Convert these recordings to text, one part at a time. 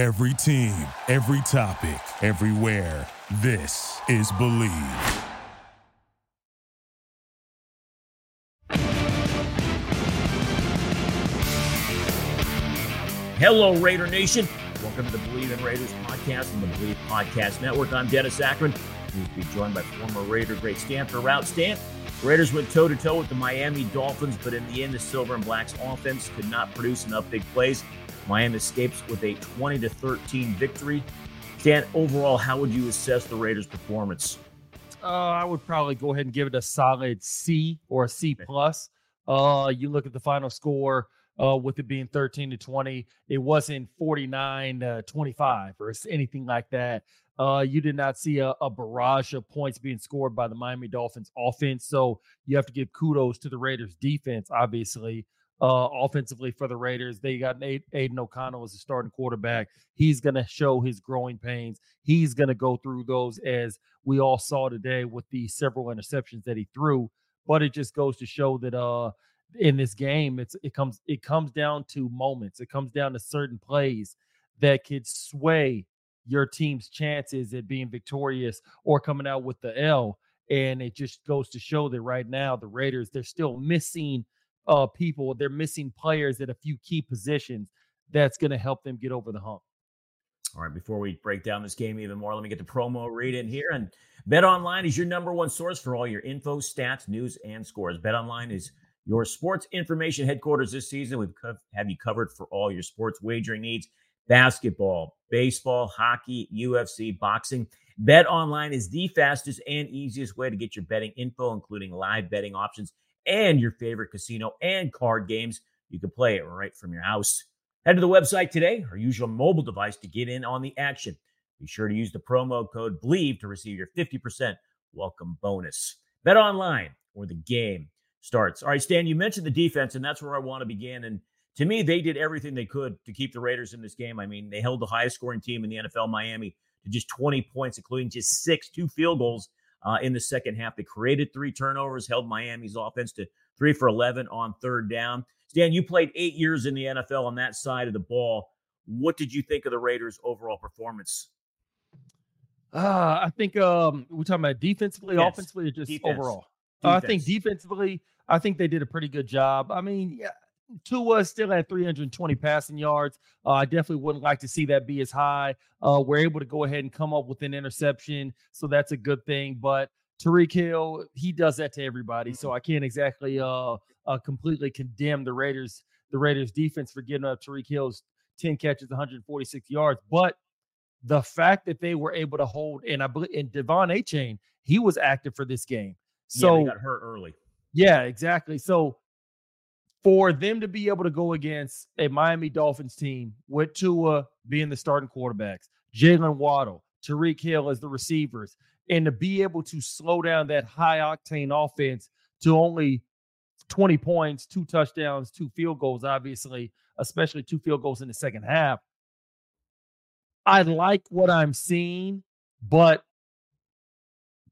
Every team, every topic, everywhere. This is Bleav. Hello, Raider Nation. Welcome to the Bleav in Raiders podcast on the Bleav Podcast Network. I'm Dennis Ackerman. We'll be joined by former Raider great Stanford Routt Stant. Raiders went toe to toe with the Miami Dolphins, but in the end, the Silver and Blacks offense could not produce enough big plays. Miami escapes with a 20 to 13 victory. Dan, overall, how would you assess the Raiders' performance? Uh, I would probably go ahead and give it a solid C or a C plus. Uh, you look at the final score uh, with it being 13 to 20. It wasn't 49 to 25 or anything like that. Uh, you did not see a, a, barrage of points being scored by the Miami Dolphins offense. So you have to give kudos to the Raiders defense, obviously. Uh, offensively for the Raiders, they got Aidan O'Connell as a starting quarterback. He's going to show his growing pains. He's going to go through those as we all saw today with the several interceptions that he threw. But it just goes to show that uh, in this game, it's it comes it comes down to moments. It comes down to certain plays that could sway your team's chances at being victorious or coming out with the L. And it just goes to show that right now the Raiders they're still missing uh people. They're missing players at a few key positions that's going to help them get over the hump. All right, before we break down this game even more, let me get the promo read in here. And Bet Online is your number one source for all your info, stats, news, and scores. Bet Online is your sports information headquarters this season. We've have you covered for all your sports wagering needs basketball, baseball, hockey, UFC, boxing. Bet online is the fastest and easiest way to get your betting info, including live betting options and your favorite casino and card games. You can play it right from your house. Head to the website today or use your mobile device to get in on the action. Be sure to use the promo code BLEAV to receive your 50% welcome bonus. Bet online or the game starts. All right, Stan, you mentioned the defense, and that's where I want to begin. And to me, they did everything they could to keep the Raiders in this game. I mean, they held the highest scoring team in the NFL, Miami, to just 20 points, including just six, two field goals uh, in the second half. They created three turnovers, held Miami's offense to three for 11 on third down. Stan, you played eight years in the NFL on that side of the ball. What did you think of the Raiders' overall performance? Uh, I think um, we're talking about defensively, yes. offensively, or just Defense. overall. Uh, I think defensively, I think they did a pretty good job. I mean, yeah, Tua still at 320 passing yards. Uh, I definitely wouldn't like to see that be as high. Uh, we're able to go ahead and come up with an interception, so that's a good thing. But Tyreek Hill, he does that to everybody, so mm-hmm. I can't exactly uh, uh, completely condemn the Raiders, the Raiders defense for giving up Tyreek Hill's 10 catches, 146 yards. But the fact that they were able to hold, and I believe, and De'Von Achane, he was active for this game. So yeah, got hurt early. Yeah, exactly. So for them to be able to go against a Miami Dolphins team with Tua being the starting quarterbacks, Jaylen Waddle, Tyreek Hill as the receivers, and to be able to slow down that high octane offense to only 20 points, two touchdowns, two field goals, obviously, especially two field goals in the second half. I like what I'm seeing, but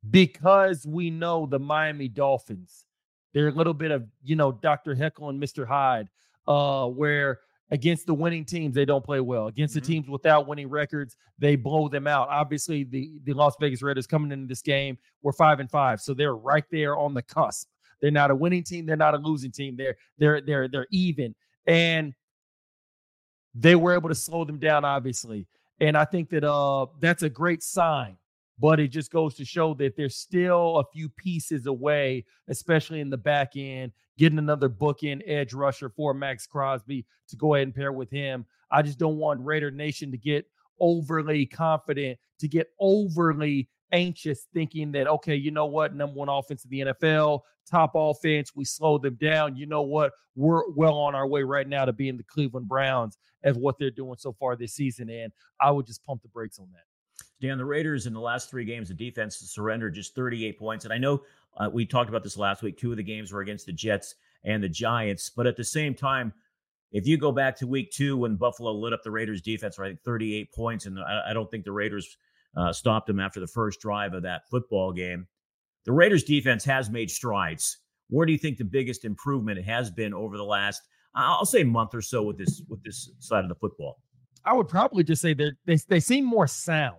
because we know the Miami Dolphins, they're a little bit of, you know, Dr. Jekyll and Mr. Hyde, uh, where against the winning teams, they don't play well. Against mm-hmm. the teams without winning records, they blow them out. Obviously, the, the Las Vegas Raiders coming into this game were five and five. So they're right there on the cusp. They're not a winning team, they're not a losing team. They're they're they're they're even. And they were able to slow them down, obviously. And I think that uh that's a great sign but it just goes to show that there's still a few pieces away, especially in the back end, getting another bookend edge rusher for Maxx Crosby to go ahead and pair with him. I just don't want Raider Nation to get overly confident, to get overly anxious, thinking that, okay, you know what, number one offense in the NFL, top offense, we slowed them down. You know what, we're well on our way right now to being the Cleveland Browns as what they're doing so far this season. And I would just pump the brakes on that. Dan, the Raiders in the last three games, the defense surrendered just 38 points. And I know uh, we talked about this last week. Two of the games were against the Jets and the Giants. But at the same time, if you go back to week two when Buffalo lit up the Raiders defense, right, 38 points, and I, I don't think the Raiders uh, stopped them after the first drive of that football game. The Raiders defense has made strides. Where do you think the biggest improvement has been over the last, I'll say, month or so with this with this side of the football? I would probably just say they they they seem more sound.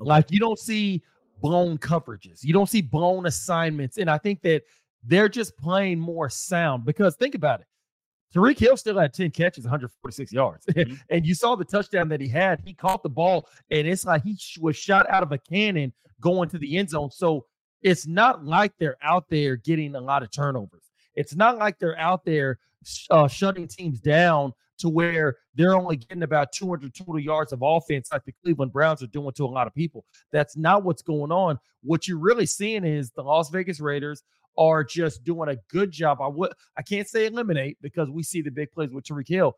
Okay. Like you don't see blown coverages, you don't see blown assignments, and I think that they're just playing more sound because think about it. Tyreek Hill still had 10 catches, 146 yards. Mm-hmm. and you saw the touchdown that he had. He caught the ball, and it's like he was shot out of a cannon going to the end zone. So it's not like they're out there getting a lot of turnovers. It's not like they're out there uh, shutting teams down to where they're only getting about 200 total yards of offense like the Cleveland Browns are doing to a lot of people. That's not what's going on. What you're really seeing is the Las Vegas Raiders are just doing a good job. I would I can't say eliminate because we see the big plays with Tyreek Hill.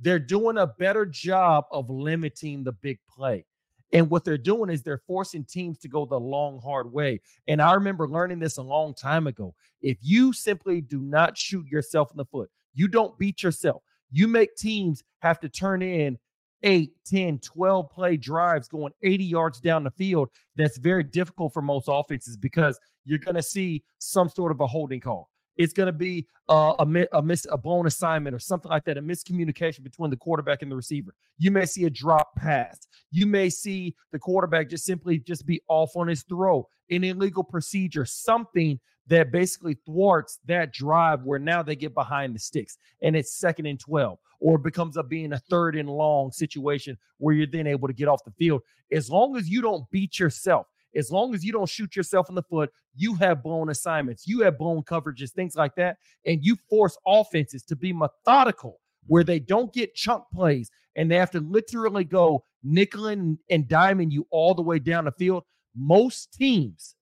They're doing a better job of limiting the big play. And what they're doing is they're forcing teams to go the long, hard way. And I remember learning this a long time ago. If you simply do not shoot yourself in the foot, you don't beat yourself, you make teams have to turn in 8, 10, 12 play drives going 80 yards down the field. That's very difficult for most offenses because you're going to see some sort of a holding call. It's going to be uh, a, a miss a blown assignment or something like that, a miscommunication between the quarterback and the receiver. You may see a drop pass. You may see the quarterback just simply just be off on his throw, an illegal procedure, something that basically thwarts that drive where now they get behind the sticks and it's second and 12 or becomes up being a third and long situation where you're then able to get off the field. As long as you don't beat yourself, as long as you don't shoot yourself in the foot, you have blown assignments, you have blown coverages, things like that. And you force offenses to be methodical where mm-hmm. they don't get chunk plays and they have to literally go nickel and, and diming you all the way down the field. Most teams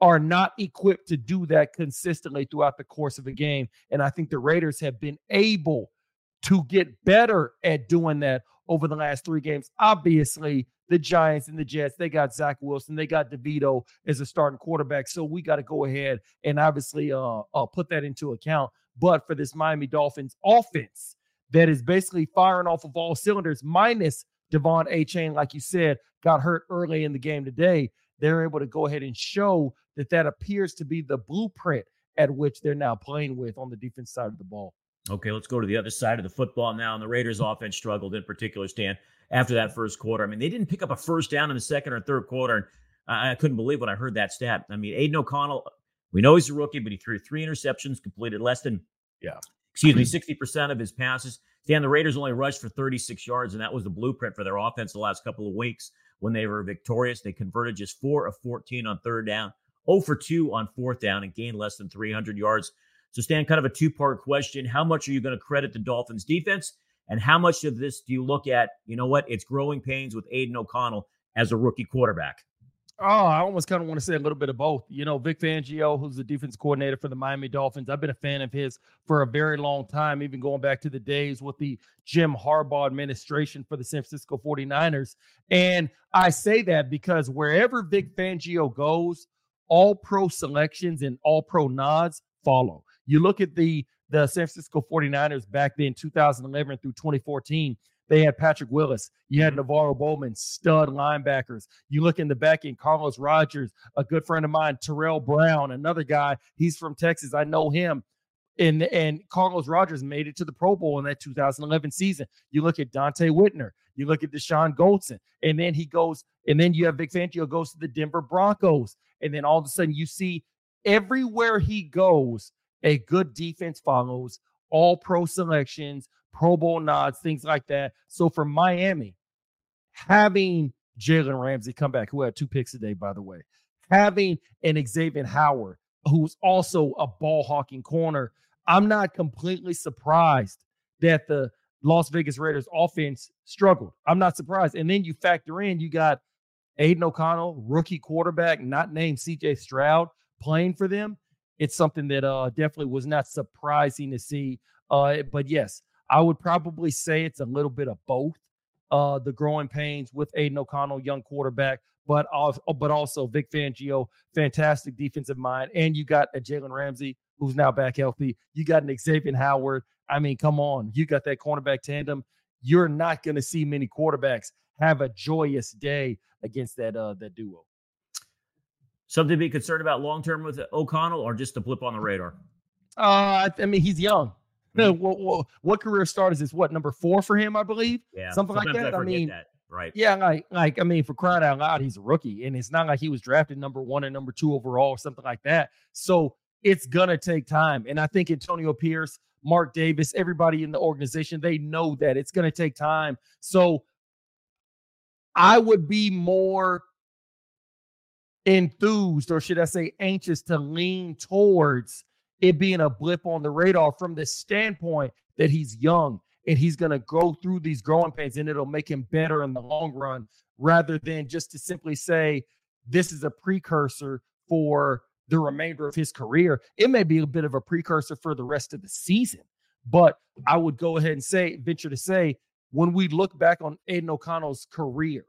are not equipped to do that consistently throughout the course of a game. And I think the Raiders have been able to get better at doing that over the last three games. Obviously, the Giants and the Jets, they got Zach Wilson, they got DeVito as a starting quarterback. So we got to go ahead and obviously uh, uh, put that into account. But for this Miami Dolphins offense that is basically firing off of all cylinders, minus De'Von Achane, like you said, got hurt early in the game today. They're able to go ahead and show that that appears to be the blueprint at which they're now playing with on the defense side of the ball. Okay, let's go to the other side of the football now. And the Raiders offense struggled in particular, Stan after that first quarter. I mean, they didn't pick up a first down in the second or third quarter. And I, I couldn't believe when I heard that stat. I mean, Aidan O'Connell, we know he's a rookie, but he threw three interceptions, completed less than, yeah, excuse me, 60% of his passes. Dan, the Raiders only rushed for 36 yards, and that was the blueprint for their offense the last couple of weeks when they were victorious. They converted just four of 14 on third down, 0 for 2 on fourth down, and gained less than 300 yards. So, Stan, kind of a two part question. How much are you going to credit the Dolphins defense? And how much of this do you look at? You know what? It's growing pains with Aidan O'Connell as a rookie quarterback. Oh, I almost kind of want to say a little bit of both. You know, Vic Fangio, who's the defense coordinator for the Miami Dolphins, I've been a fan of his for a very long time, even going back to the days with the Jim Harbaugh administration for the San Francisco 49ers. And I say that because wherever Vic Fangio goes, all pro selections and all pro nods follow. You look at the the San Francisco 49ers back then, 2011 through 2014, they had Patrick Willis. You had mm-hmm. Bowman, stud linebackers. You look in the back end, Carlos Rogers, a good friend of mine, Tarell Brown, another guy. He's from Texas. I know him. And, and Carlos Rogers made it to the Pro Bowl in that 2011 season. You look at Donte Whitner. You look at Dashon Goldson. And then he goes, and then you have Vic Fangio goes to the Denver Broncos. And then all of a sudden you see everywhere he goes – a good defense follows, all pro selections, Pro Bowl nods, things like that. So for Miami, having Jalen Ramsey come back, who had two picks today, by the way, having an Xavier Howard, who's also a ball hawking corner, I'm not completely surprised that the Las Vegas Raiders offense struggled. I'm not surprised. And then you factor in, you got Aidan O'Connell, rookie quarterback, not named CJ Stroud, playing for them it's something that uh, definitely was not surprising to see. Uh, but yes, I would probably say it's a little bit of both. Uh, the growing pains with Aidan O'Connell, young quarterback, but also, but also Vic Fangio, fantastic defensive mind, and you got a Jalen Ramsey who's now back healthy. You got an Xavier Howard. I mean, come on, you got that cornerback tandem. You're not going to see many quarterbacks have a joyous day against that uh, that duo. Something to be concerned about long term with O'Connell, or just a blip on the radar? Uh, I mean, he's young. Mm-hmm. what, what, what, career start is this? What number four for him? I believe. Yeah, something like that. I, I mean, that. right? Yeah, like like I mean, for crying out loud, he's a rookie, and it's not like he was drafted number one and number two overall or something like that. So it's gonna take time, and I think Antonio Pierce, Mark Davis, everybody in the organization, they know that it's gonna take time. So I would be more enthused, or should I say, anxious to lean towards it being a blip on the radar from the standpoint that he's young and he's going to go through these growing pains and it'll make him better in the long run rather than just to simply say this is a precursor for the remainder of his career. It may be a bit of a precursor for the rest of the season, but I would go ahead and say, venture to say, when we look back on Aidan O'Connell's career,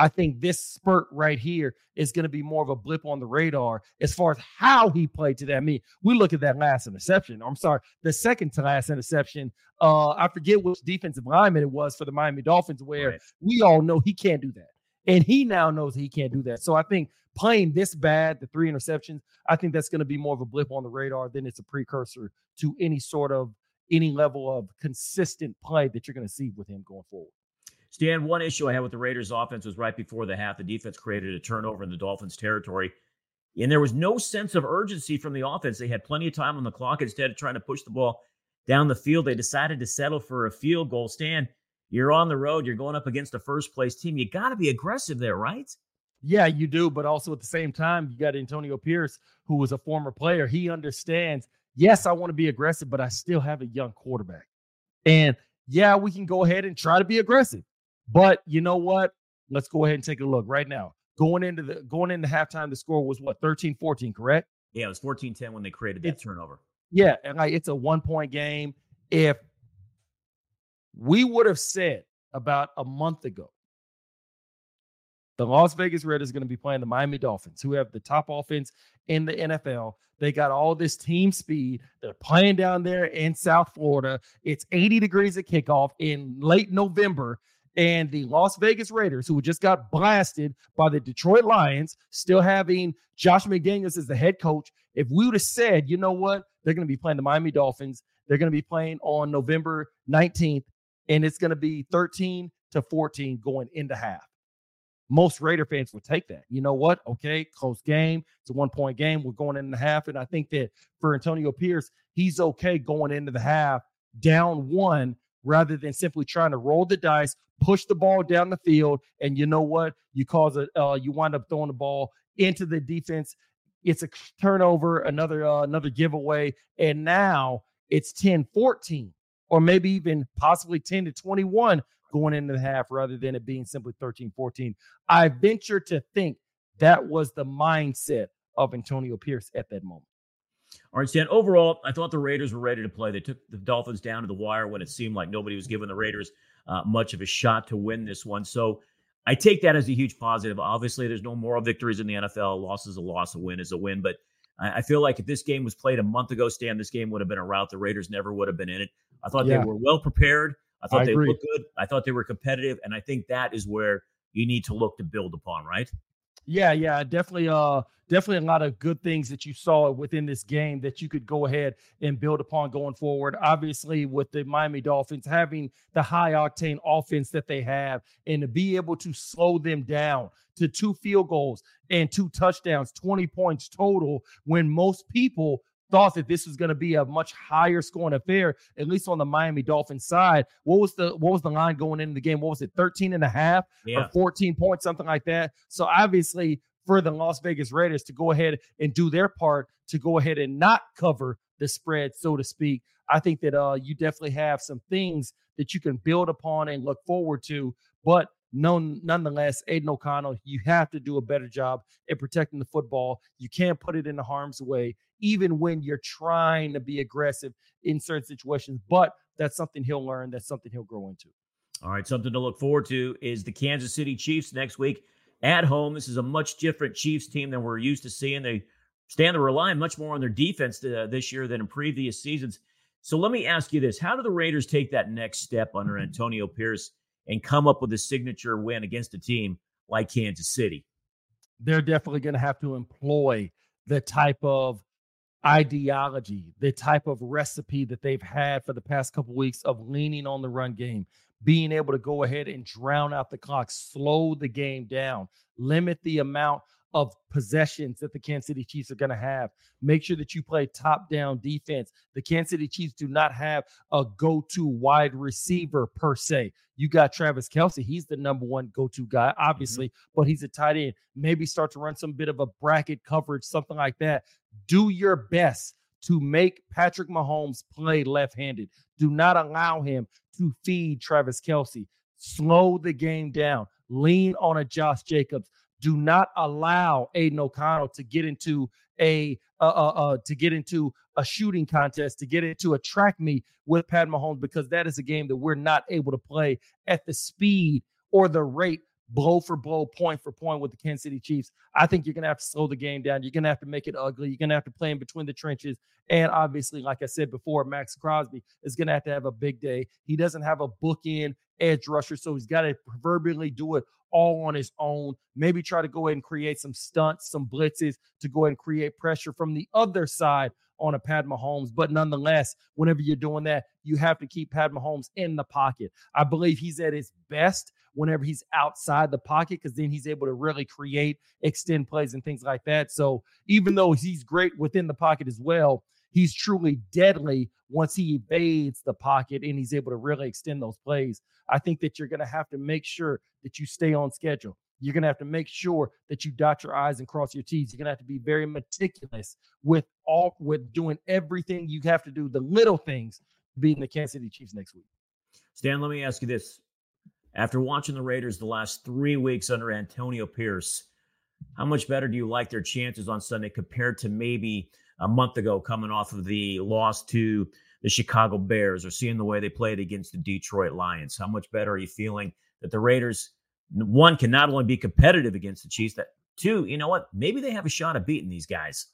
I think this spurt right here is going to be more of a blip on the radar as far as how he played today. I mean, we look at that last interception. I'm sorry, the second to last interception. Uh, I forget which defensive lineman it was for the Miami Dolphins, where right. we all know he can't do that. And he now knows he can't do that. So I think playing this bad, the three interceptions, I think that's going to be more of a blip on the radar than it's a precursor to any sort of any level of consistent play that you're going to see with him going forward. Stan, one issue I had with the Raiders offense was right before the half, the defense created a turnover in the Dolphins territory. And there was no sense of urgency from the offense. They had plenty of time on the clock. Instead of trying to push the ball down the field, they decided to settle for a field goal. Stan, you're on the road. You're going up against a first place team. You got to be aggressive there, right? Yeah, you do. But also at the same time, you got Antonio Pierce, who was a former player. He understands, yes, I want to be aggressive, but I still have a young quarterback. And yeah, we can go ahead and try to be aggressive. But you know what? Let's go ahead and take a look right now. Going into the going into halftime, the score was what 13-14, correct? Yeah, it was 14-10 when they created that it's, turnover. Yeah, and like it's a one-point game. If we would have said about a month ago, the Las Vegas Raiders are going to be playing the Miami Dolphins, who have the top offense in the NFL. They got all this team speed. They're playing down there in South Florida. It's 80 degrees at kickoff in late November and the Las Vegas Raiders, who just got blasted by the Detroit Lions, still having Josh McDaniels as the head coach. If we would have said, you know what, they're going to be playing the Miami Dolphins, they're going to be playing on November 19th, and it's going to be 13 to 14 going into half. Most Raider fans would take that. You know what? Okay, close game. It's a one point game. We're going into the half. And I think that for Antonio Pierce, he's okay going into the half down one rather than simply trying to roll the dice, push the ball down the field, and you know what? You cause a uh, you wind up throwing the ball into the defense. It's a turnover, another uh, another giveaway, and now it's 10-14 or maybe even possibly 10 to 21 going into the half rather than it being simply 13-14. I venture to think that was the mindset of Antonio Pierce at that moment. All right, Stan. Overall, I thought the Raiders were ready to play. They took the Dolphins down to the wire when it seemed like nobody was giving the Raiders uh, much of a shot to win this one. So I take that as a huge positive. Obviously, there's no moral victories in the NFL. A loss is a loss, a win is a win. But I, I feel like if this game was played a month ago, Stan, this game would have been a rout. The Raiders never would have been in it. I thought yeah. they were well prepared. I thought I they agree. looked good. I thought they were competitive. And I think that is where you need to look to build upon, right? Yeah, yeah, definitely. Uh, definitely a lot of good things that you saw within this game that you could go ahead and build upon going forward. Obviously, with the Miami Dolphins having the high octane offense that they have, and to be able to slow them down to two field goals and two touchdowns, twenty points total, when most people thought that this was going to be a much higher scoring affair, at least on the Miami Dolphins side. What was the what was the line going into the game? What was it, 13 and a half yeah. or 14 points, something like that? So obviously for the Las Vegas Raiders to go ahead and do their part to go ahead and not cover the spread, so to speak. I think that uh, you definitely have some things that you can build upon and look forward to. But none, nonetheless, Aidan O'Connell, you have to do a better job in protecting the football. You can't put it in the harm's way, even when you're trying to be aggressive in certain situations. But that's something he'll learn. That's something he'll grow into. All right. Something to look forward to is the Kansas City Chiefs next week at home. This is a much different Chiefs team than we're used to seeing. They stand to rely much more on their defense uh, this year than in previous seasons. So let me ask you this How do the Raiders take that next step under Antonio Pierce and come up with a signature win against a team like Kansas City? They're definitely going to have to employ the type of ideology, the type of recipe that they've had for the past couple weeks of leaning on the run game, being able to go ahead and drown out the clock, slow the game down, limit the amount of possessions that the Kansas City Chiefs are going to have. Make sure that you play top down defense. The Kansas City Chiefs do not have a go to wide receiver per se. You got Travis Kelce. He's the number one go to guy, mm-hmm. obviously, mm-hmm. but he's a tight end. Maybe start to run some bit of a bracket coverage, something like that. Do your best to make Patrick Mahomes play left handed. Do not allow him to feed Travis Kelce. Slow the game down. Lean on a Josh Jacobs do not allow Aidan O'Connell to get into a uh, uh, uh, to get into a shooting contest, to get into a track meet with Pat Mahomes, because that is a game that we're not able to play at the speed or the rate blow for blow, point for point with the Kansas City Chiefs. I think you're going to have to slow the game down. You're going to have to make it ugly. You're going to have to play in between the trenches. And obviously, like I said before, Maxx Crosby is going to have to have a big day. He doesn't have a bookend edge rusher, so he's got to proverbially do it all on his own. Maybe try to go ahead and create some stunts, some blitzes to go ahead and create pressure from the other side on a Pat Mahomes. But nonetheless, whenever you're doing that, you have to keep Pat Mahomes in the pocket. I believe he's at his best whenever he's outside the pocket because then he's able to really create, extend plays, and things like that. So even though he's great within the pocket as well, he's truly deadly once he evades the pocket and he's able to really extend those plays. I think that you're going to have to make sure that you stay on schedule. You're going to have to make sure that you dot your I's and cross your T's. You're going to have to be very meticulous with all with doing everything you have to do, the little things, beating the Kansas City Chiefs next week. Stan, let me ask you this. After watching the Raiders the last three weeks under Antonio Pierce, how much better do you like their chances on Sunday compared to maybe a month ago coming off of the loss to the Chicago Bears or seeing the way they played against the Detroit Lions? How much better are you feeling that the Raiders one can not only be competitive against the Chiefs, that two, you know what? Maybe they have a shot of beating these guys.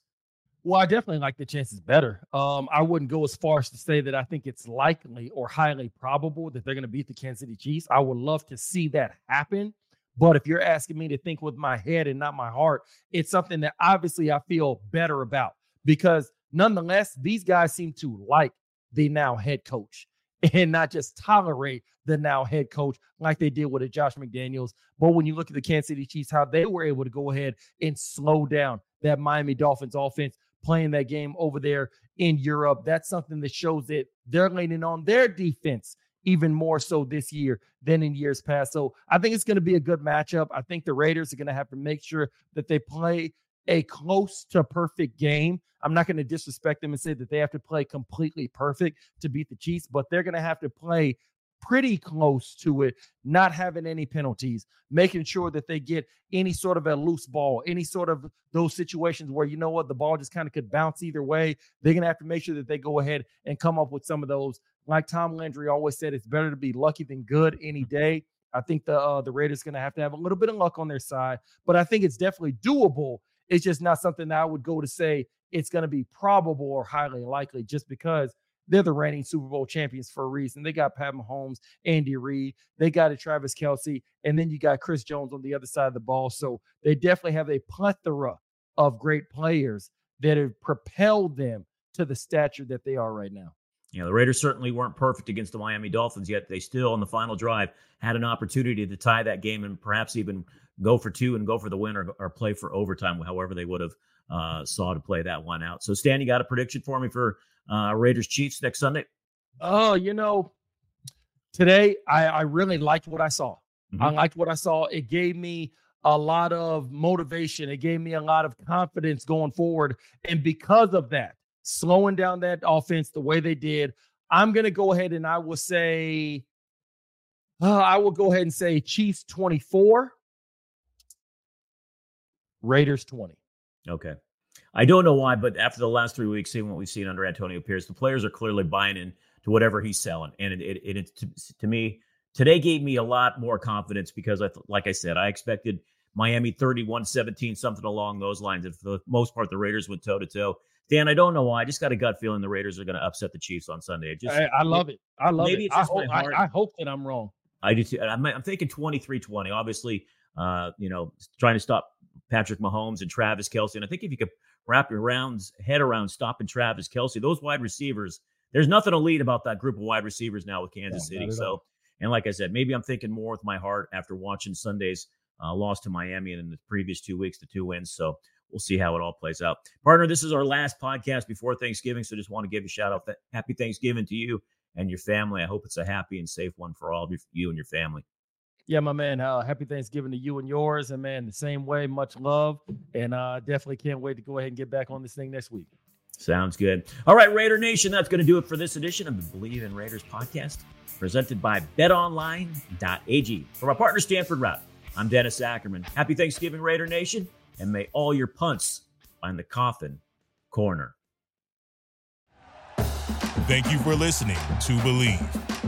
Well, I definitely like the chances better. Um, I wouldn't go as far as to say that I think it's likely or highly probable that they're going to beat the Kansas City Chiefs. I would love to see that happen. But if you're asking me to think with my head and not my heart, it's something that obviously I feel better about because nonetheless, these guys seem to like the now head coach and not just tolerate the now head coach like they did with a Josh McDaniels. But when you look at the Kansas City Chiefs, how they were able to go ahead and slow down that Miami Dolphins offense playing that game over there in Europe, that's something that shows that they're leaning on their defense even more so this year than in years past. So I think it's going to be a good matchup. I think the Raiders are going to have to make sure that they play a close to perfect game. I'm not going to disrespect them and say that they have to play completely perfect to beat the Chiefs, but they're going to have to play pretty close to it, not having any penalties, making sure that they get any sort of a loose ball, any sort of those situations where you know what the ball just kind of could bounce either way. They're going to have to make sure that they go ahead and come up with some of those. Like Tom Landry always said, it's better to be lucky than good any day. I think the uh, the Raiders going to have to have a little bit of luck on their side, but I think it's definitely doable it's just not something that I would go to say it's going to be probable or highly likely just because they're the reigning Super Bowl champions for a reason. They got Pat Mahomes, Andy Reid, they got a Travis Kelce, and then you got Chris Jones on the other side of the ball. So they definitely have a plethora of great players that have propelled them to the stature that they are right now. Yeah, the Raiders certainly weren't perfect against the Miami Dolphins, yet they still, on the final drive, had an opportunity to tie that game and perhaps even go for two and go for the win or, or play for overtime, however they would have uh, saw to play that one out. So, Stan, you got a prediction for me for uh, Raiders Chiefs next Sunday? Oh, you know, today I, I really liked what I saw. Mm-hmm. I liked what I saw. It gave me a lot of motivation. It gave me a lot of confidence going forward. And because of that, slowing down that offense the way they did, I'm going to go ahead and I will say, uh, I will go ahead and say Chiefs 24, Raiders 20. Okay. I don't know why, but after the last three weeks, seeing what we've seen under Antonio Pierce, the players are clearly buying in to whatever he's selling. And it, it, it, it to, to, me, today gave me a lot more confidence because, I, like I said, I expected Miami 31 17, something along those lines. And for the most part, the Raiders went toe to toe. Dan, I don't know why. I just got a gut feeling the Raiders are going to upset the Chiefs on Sunday. It just, I, I love it. I love maybe it. I hope, I, I hope, that I'm wrong. I do too. I'm, I'm thinking 23 20. Obviously, uh, you know, trying to stop Patrick Mahomes and Travis Kelce. And I think if you could wrap your rounds, head around stopping Travis Kelce. those wide receivers, there's nothing elite about that group of wide receivers now with Kansas yeah, City. So, and like I said, maybe I'm thinking more with my heart after watching Sunday's uh, loss to Miami and in the previous two weeks, the two wins. So we'll see how it all plays out. Partner, this is our last podcast before Thanksgiving. So just want to give a shout out. Happy Thanksgiving to you and your family. I hope it's a happy and safe one for all of you and your family. Yeah, my man. Uh, happy Thanksgiving to you and yours. And man, the same way, much love. And uh, definitely can't wait to go ahead and get back on this thing next week. Sounds good. All right, Raider Nation, that's going to do it for this edition of the Bleav in Raiders podcast, presented by betonline.ag. For my partner, Stanford Routt, I'm Dennis Ackerman. Happy Thanksgiving, Raider Nation, and may all your punts find the coffin corner. Thank you for listening to Bleav.